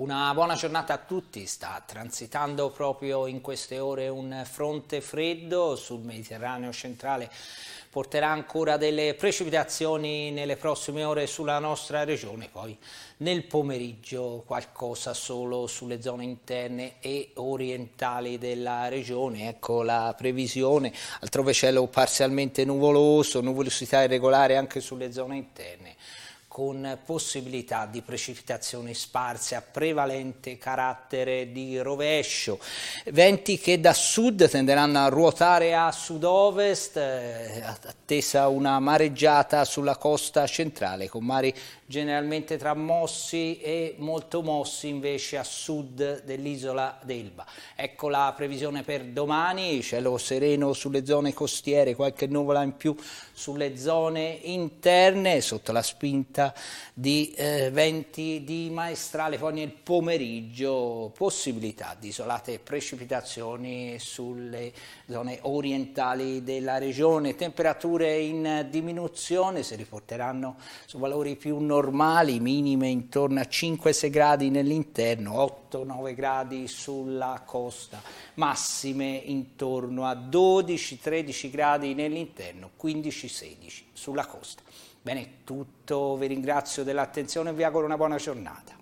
Una buona giornata a tutti, sta transitando proprio in queste ore un fronte freddo sul Mediterraneo centrale, porterà ancora delle precipitazioni nelle prossime ore sulla nostra regione, poi nel pomeriggio qualcosa solo sulle zone interne e orientali della regione, ecco la previsione, altrove cielo parzialmente nuvoloso, nuvolosità irregolare anche sulle zone interne con possibilità di precipitazioni sparse a prevalente carattere di rovescio, venti che da sud tenderanno a ruotare a sud-ovest, eh, attesa una mareggiata sulla costa centrale con mari generalmente tra mossi e molto mossi invece a sud dell'isola d'Elba. Ecco la previsione per domani, cielo sereno sulle zone costiere, qualche nuvola in più sulle zone interne sotto la spinta di eh, venti di maestrale, poi nel pomeriggio possibilità di isolate precipitazioni sulle zone orientali della regione, temperature in diminuzione, si riporteranno su valori più normali, minime intorno a 5-6 gradi nell'interno, 8-9 gradi sulla costa, massime intorno a 12-13 gradi nell'interno, 15-16 sulla costa. Bene, tutto, vi ringrazio dell'attenzione e vi auguro una buona giornata.